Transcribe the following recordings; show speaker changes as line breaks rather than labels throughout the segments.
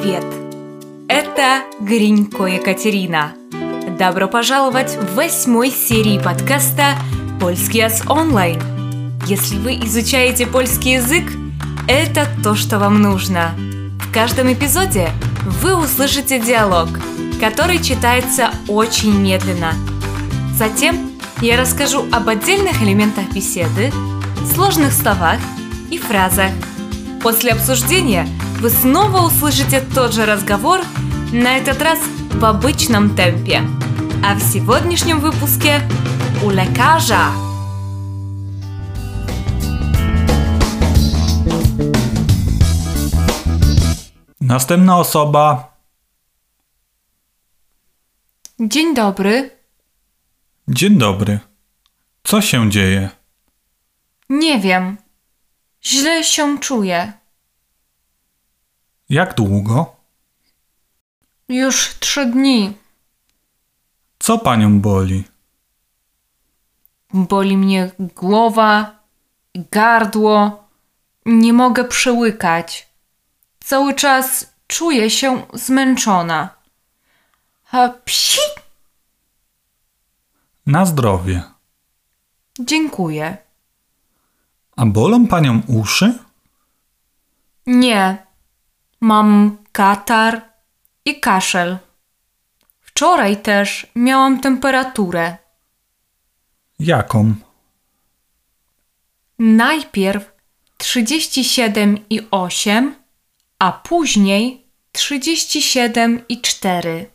Привет! Это Гринько Екатерина. Добро пожаловать в восьмой серии подкаста «Польский с онлайн». Если вы изучаете польский язык, это то, что вам нужно. В каждом эпизоде вы услышите диалог, который читается очень медленно. Затем я расскажу об отдельных элементах беседы, сложных словах и фразах. После обсуждения вы снова услышите тот же разговор, на этот раз в обычном темпе. А в сегодняшнем выпуске у лекарza.
Następna osoba.
Dzień dobry.
Dzień dobry. Co się dzieje?
Nie wiem. Źle się czuję.
Jak długo?
Już trzy dni.
Co panią boli?
Boli mnie głowa, gardło. Nie mogę przełykać. Cały czas czuję się zmęczona. A psi!
Na zdrowie.
Dziękuję.
A bolą panią uszy?
Nie. Mam katar i kaszel. Wczoraj też miałam temperaturę.
Jaką?
Najpierw 37,8, a później 37,4.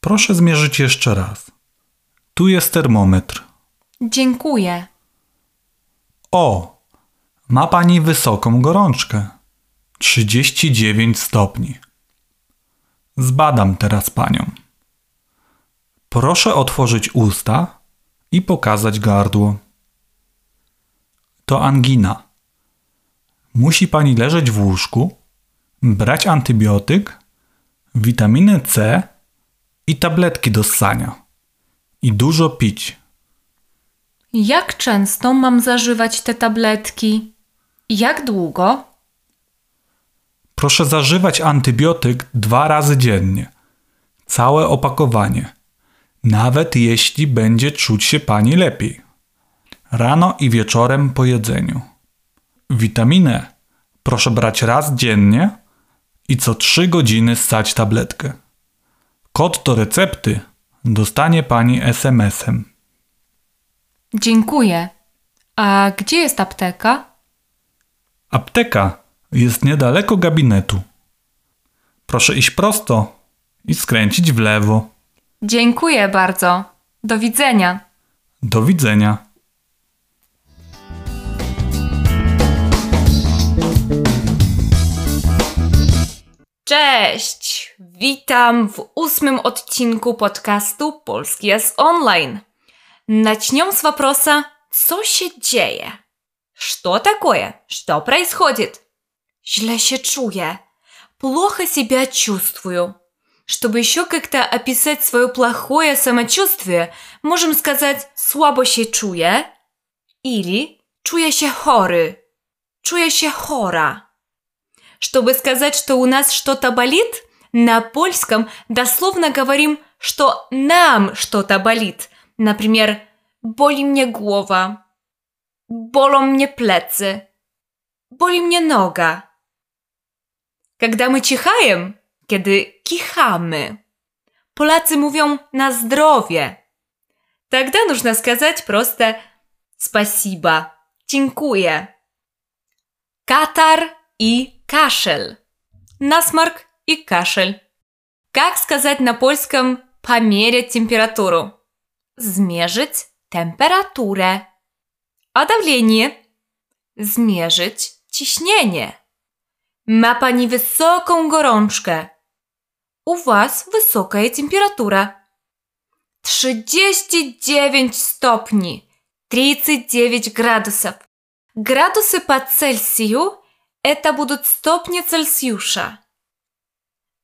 Proszę zmierzyć jeszcze raz. Tu jest termometr.
Dziękuję.
O! Ma pani wysoką gorączkę. 39 stopni. Zbadam teraz panią. Proszę otworzyć usta i pokazać gardło. To angina. Musi pani leżeć w łóżku, brać antybiotyk, witaminę C i tabletki do ssania. I dużo pić.
Jak często mam zażywać te tabletki? Jak długo?
Proszę zażywać antybiotyk dwa razy dziennie. Całe opakowanie. Nawet jeśli będzie czuć się pani lepiej. Rano i wieczorem po jedzeniu. Witaminę proszę brać raz dziennie i co 3 godziny ssać tabletkę. Kod do recepty dostanie pani SMS-em.
Dziękuję. A gdzie jest apteka?
Apteka jest niedaleko gabinetu. Proszę iść prosto i skręcić w lewo.
Dziękuję bardzo. Do widzenia.
Do widzenia.
Cześć! Witam w ósmym odcinku podcastu Polski jest online. Начнем с вопроса «Co się dzieje?» Что такое? Что происходит? Źle się czuję. Плохо себя чувствую. Чтобы еще как-то описать свое плохое самочувствие, можем сказать «słabo się czuję» или «czuję się chory», «czuję się chora». Чтобы сказать, что у нас что-то болит, на польском дословно говорим, что нам что-то болит. Например, boli mnie głowa, bolą mnie plecy, boli mnie noga. Когда мы чихаем, kiedy kichamy, Polacy mówią na zdrowie. Тогда нужно сказать просто спасибо, dziękuję. Katar и кашель. Насморк и кашель. Как сказать на польском «померить температуру»? Zmierzyć temperaturę. A давление? Zmierzyć ciśnienie. Ma pani wysoką gorączkę. U was wysoka temperatura. 39 stopni. 39 градусов. Градусы по Цельсию это будут стопни Цельсиуша.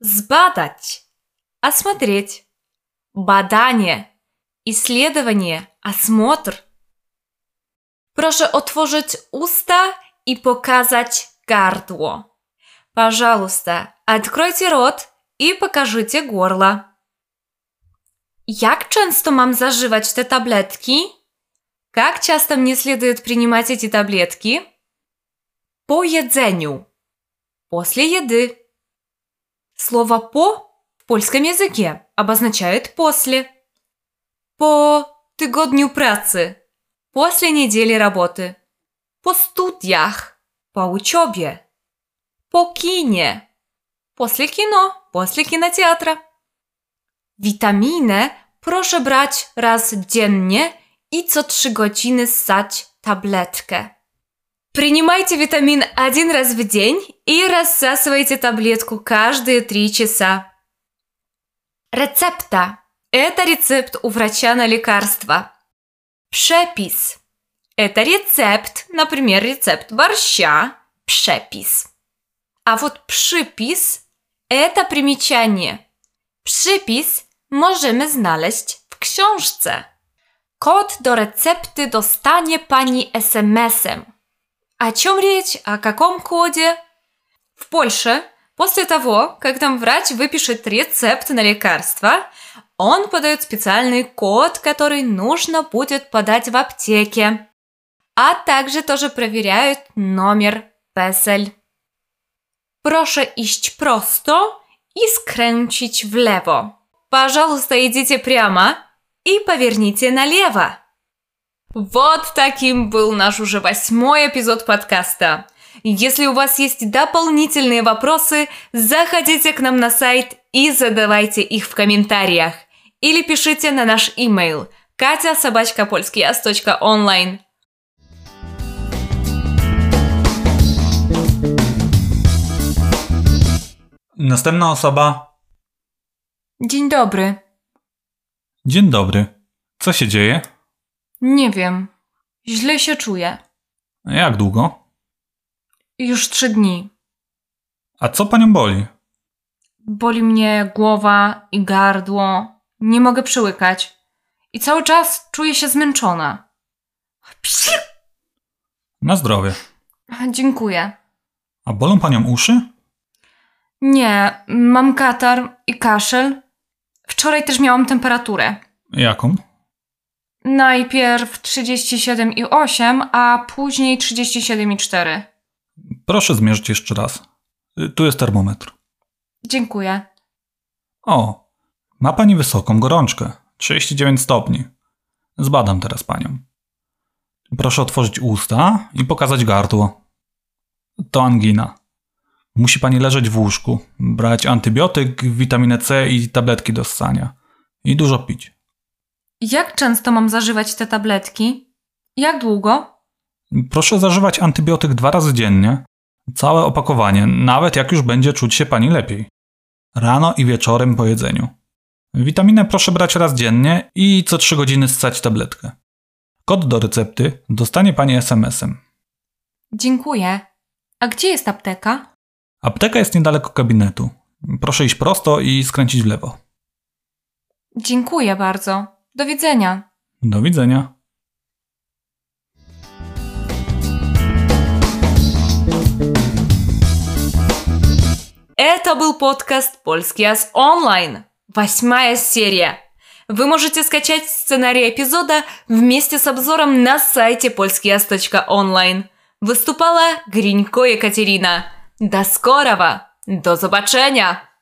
Сбадать. Осмотреть. Badanie. Исследование. Осмотр. Proszę otworzyć usta i pokazać gardło. Пожалуйста, откройте рот и покажите горло. Jak często mam zażywać te tabletki? Как часто мне следует принимать эти таблетки? По jedzeniu. После еды. Слово «по» в польском языке обозначает «после». По tygodniu pracy. После недели работы. По студиях. По учебе. По кине. После кино. После кинотеатра. Witaminę proszę brać raz dziennie i co 3 godziny ssać tabletkę. Принимайте витамин один раз в день и рассасывайте таблетку каждые 3 часа. Рецепта – это рецепт у врача на лекарство. Przepis – это рецепт, например, рецепт борща, przepis. А вот przypis – это примечание. Przypis możemy znaleźć w książce. Kod do recepty dostanie pani SMS-em. О чем речь? О каком коде? В Польше, после того, как там врач выпишет рецепт на лекарство, он подает специальный код, который нужно будет подать в аптеке. А также тоже проверяют номер PESEL. Proszę iść prosto и skręcić в lewo. Пожалуйста, идите прямо и поверните налево. Вот таким был наш уже восьмой эпизод подкаста. Если у вас есть дополнительные вопросы, заходите к нам на сайт и задавайте их в комментариях. Или пишите на наш имейл катя собачка онлайн.
Następna osoba.
Dzień dobry.
Dzień dobry. Co się dzieje?
Nie wiem. Źle się czuję.
Jak długo?
Już trzy dni.
A co panią boli?
Boli mnie głowa i gardło. Nie mogę przełykać. I cały czas czuję się zmęczona.
Na zdrowie.
Dziękuję.
A bolą panią uszy?
Nie, mam katar i kaszel. Wczoraj też miałam temperaturę.
Jaką?
Najpierw 37,8, a później 37,4.
Proszę zmierzyć jeszcze raz. Tu jest termometr.
Dziękuję.
O, ma pani wysoką gorączkę. 39 stopni. Zbadam teraz panią. Proszę otworzyć usta i pokazać gardło. To angina. Musi pani leżeć w łóżku, brać antybiotyk, witaminę C i tabletki do ssania. I dużo pić.
Jak często mam zażywać te tabletki? Jak długo?
Proszę zażywać antybiotyk dwa razy dziennie. Całe opakowanie, nawet jak już będzie czuć się pani lepiej. Rano i wieczorem po jedzeniu. Witaminę proszę brać raz dziennie i co 3 godziny ssać tabletkę. Kod do recepty dostanie pani SMS-em.
Dziękuję. A gdzie jest apteka?
Apteka jest niedaleko gabinetu. Proszę iść prosto i skręcić w lewo.
Dziękuję bardzo. Do widzenia.
Do widzenia.
Это был подкаст «Польский Ас онлайн». Восьмая серия. Вы можете скачать сценарий эпизода вместе с обзором на сайте polskias.online. Выступала Гринько Екатерина. Do skorowa! Do zobaczenia!